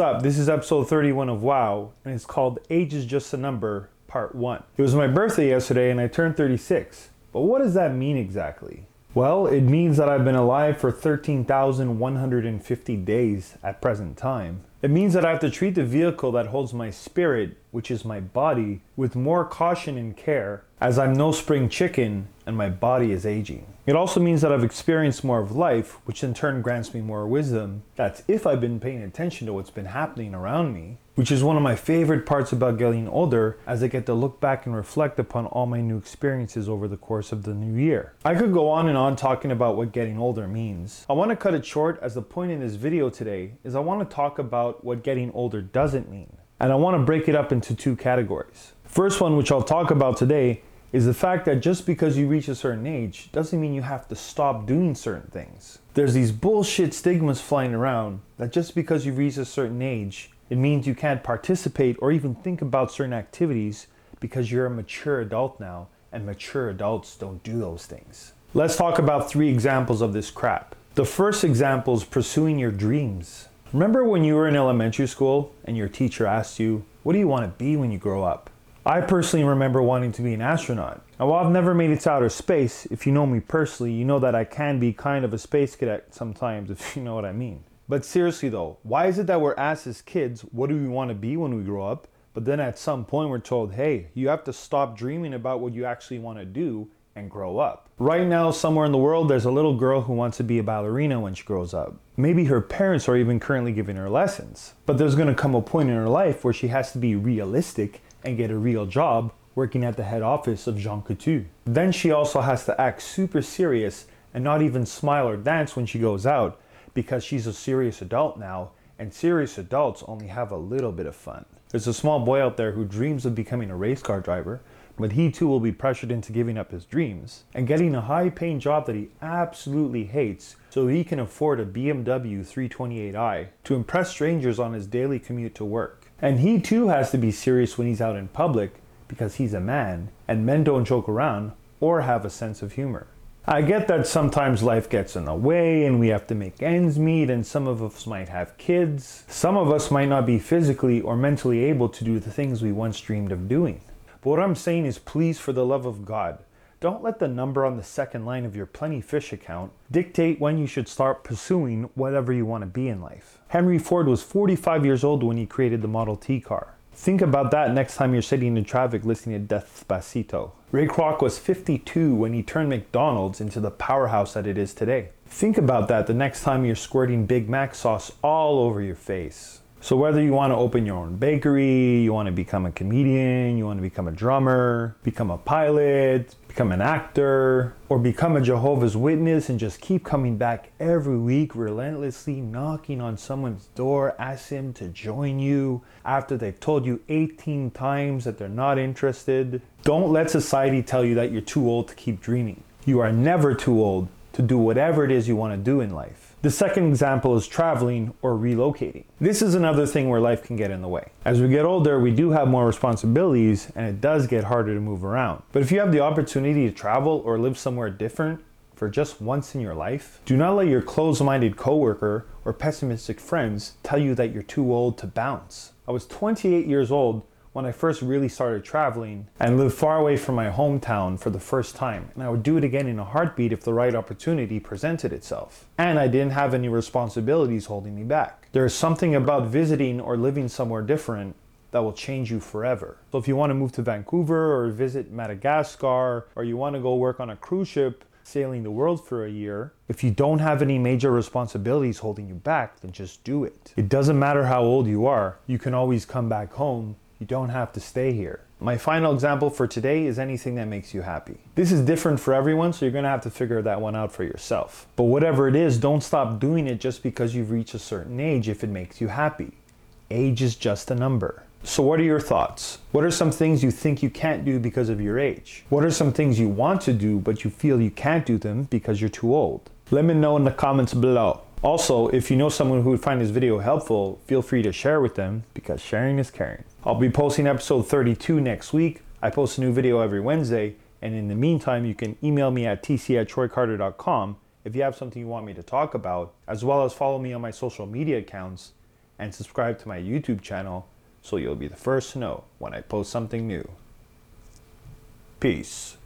up? This is episode 31 of WOW, and it's called Age is Just a Number, Part 1. It was my birthday yesterday, and I turned 36. But what does that mean exactly? Well, it means that I've been alive for 13,150 days at present time. It means that I have to treat the vehicle that holds my spirit, which is my body, with more caution and care, as I'm no spring chicken and my body is aging. It also means that I've experienced more of life, which in turn grants me more wisdom. That's if I've been paying attention to what's been happening around me, which is one of my favorite parts about getting older, as I get to look back and reflect upon all my new experiences over the course of the new year. I could go on and on talking about what getting older means. I want to cut it short as the point in this video today is I want to talk about what getting older doesn't mean. And I want to break it up into two categories. First one, which I'll talk about today, is the fact that just because you reach a certain age doesn't mean you have to stop doing certain things. There's these bullshit stigmas flying around that just because you reach a certain age, it means you can't participate or even think about certain activities because you're a mature adult now and mature adults don't do those things. Let's talk about three examples of this crap. The first example is pursuing your dreams. Remember when you were in elementary school and your teacher asked you, What do you want to be when you grow up? I personally remember wanting to be an astronaut. Now, while I've never made it to outer space, if you know me personally, you know that I can be kind of a space cadet sometimes, if you know what I mean. But seriously though, why is it that we're asked as kids, what do we want to be when we grow up? But then at some point we're told, hey, you have to stop dreaming about what you actually want to do and grow up. Right now, somewhere in the world, there's a little girl who wants to be a ballerina when she grows up. Maybe her parents are even currently giving her lessons. But there's going to come a point in her life where she has to be realistic and get a real job working at the head office of Jean Coutu. Then she also has to act super serious and not even smile or dance when she goes out because she's a serious adult now and serious adults only have a little bit of fun. There's a small boy out there who dreams of becoming a race car driver, but he too will be pressured into giving up his dreams and getting a high paying job that he absolutely hates so he can afford a BMW 328i to impress strangers on his daily commute to work. And he too has to be serious when he's out in public because he's a man, and men don't joke around or have a sense of humor. I get that sometimes life gets in the way and we have to make ends meet, and some of us might have kids. Some of us might not be physically or mentally able to do the things we once dreamed of doing. But what I'm saying is, please, for the love of God, don't let the number on the second line of your Plenty Fish account dictate when you should start pursuing whatever you want to be in life. Henry Ford was 45 years old when he created the Model T car. Think about that next time you're sitting in traffic listening to Death Despacito. Ray Kroc was 52 when he turned McDonald's into the powerhouse that it is today. Think about that the next time you're squirting Big Mac sauce all over your face. So, whether you want to open your own bakery, you want to become a comedian, you want to become a drummer, become a pilot, become an actor, or become a Jehovah's Witness and just keep coming back every week, relentlessly knocking on someone's door, ask him to join you after they've told you 18 times that they're not interested. Don't let society tell you that you're too old to keep dreaming. You are never too old to do whatever it is you want to do in life. The second example is traveling or relocating. This is another thing where life can get in the way. As we get older, we do have more responsibilities and it does get harder to move around. But if you have the opportunity to travel or live somewhere different, for just once in your life, do not let your closed minded coworker or pessimistic friends tell you that you're too old to bounce. I was 28 years old when I first really started traveling and lived far away from my hometown for the first time. And I would do it again in a heartbeat if the right opportunity presented itself. And I didn't have any responsibilities holding me back. There is something about visiting or living somewhere different that will change you forever. So if you want to move to Vancouver or visit Madagascar or you want to go work on a cruise ship sailing the world for a year, if you don't have any major responsibilities holding you back, then just do it. It doesn't matter how old you are, you can always come back home you don't have to stay here. My final example for today is anything that makes you happy. This is different for everyone, so you're gonna have to figure that one out for yourself. But whatever it is, don't stop doing it just because you've reached a certain age if it makes you happy. Age is just a number. So, what are your thoughts? What are some things you think you can't do because of your age? What are some things you want to do but you feel you can't do them because you're too old? Let me know in the comments below. Also, if you know someone who would find this video helpful, feel free to share with them because sharing is caring. I'll be posting episode 32 next week. I post a new video every Wednesday, and in the meantime, you can email me at tc at troycarter.com if you have something you want me to talk about, as well as follow me on my social media accounts. and subscribe to my YouTube channel so you'll be the first to know when I post something new. Peace.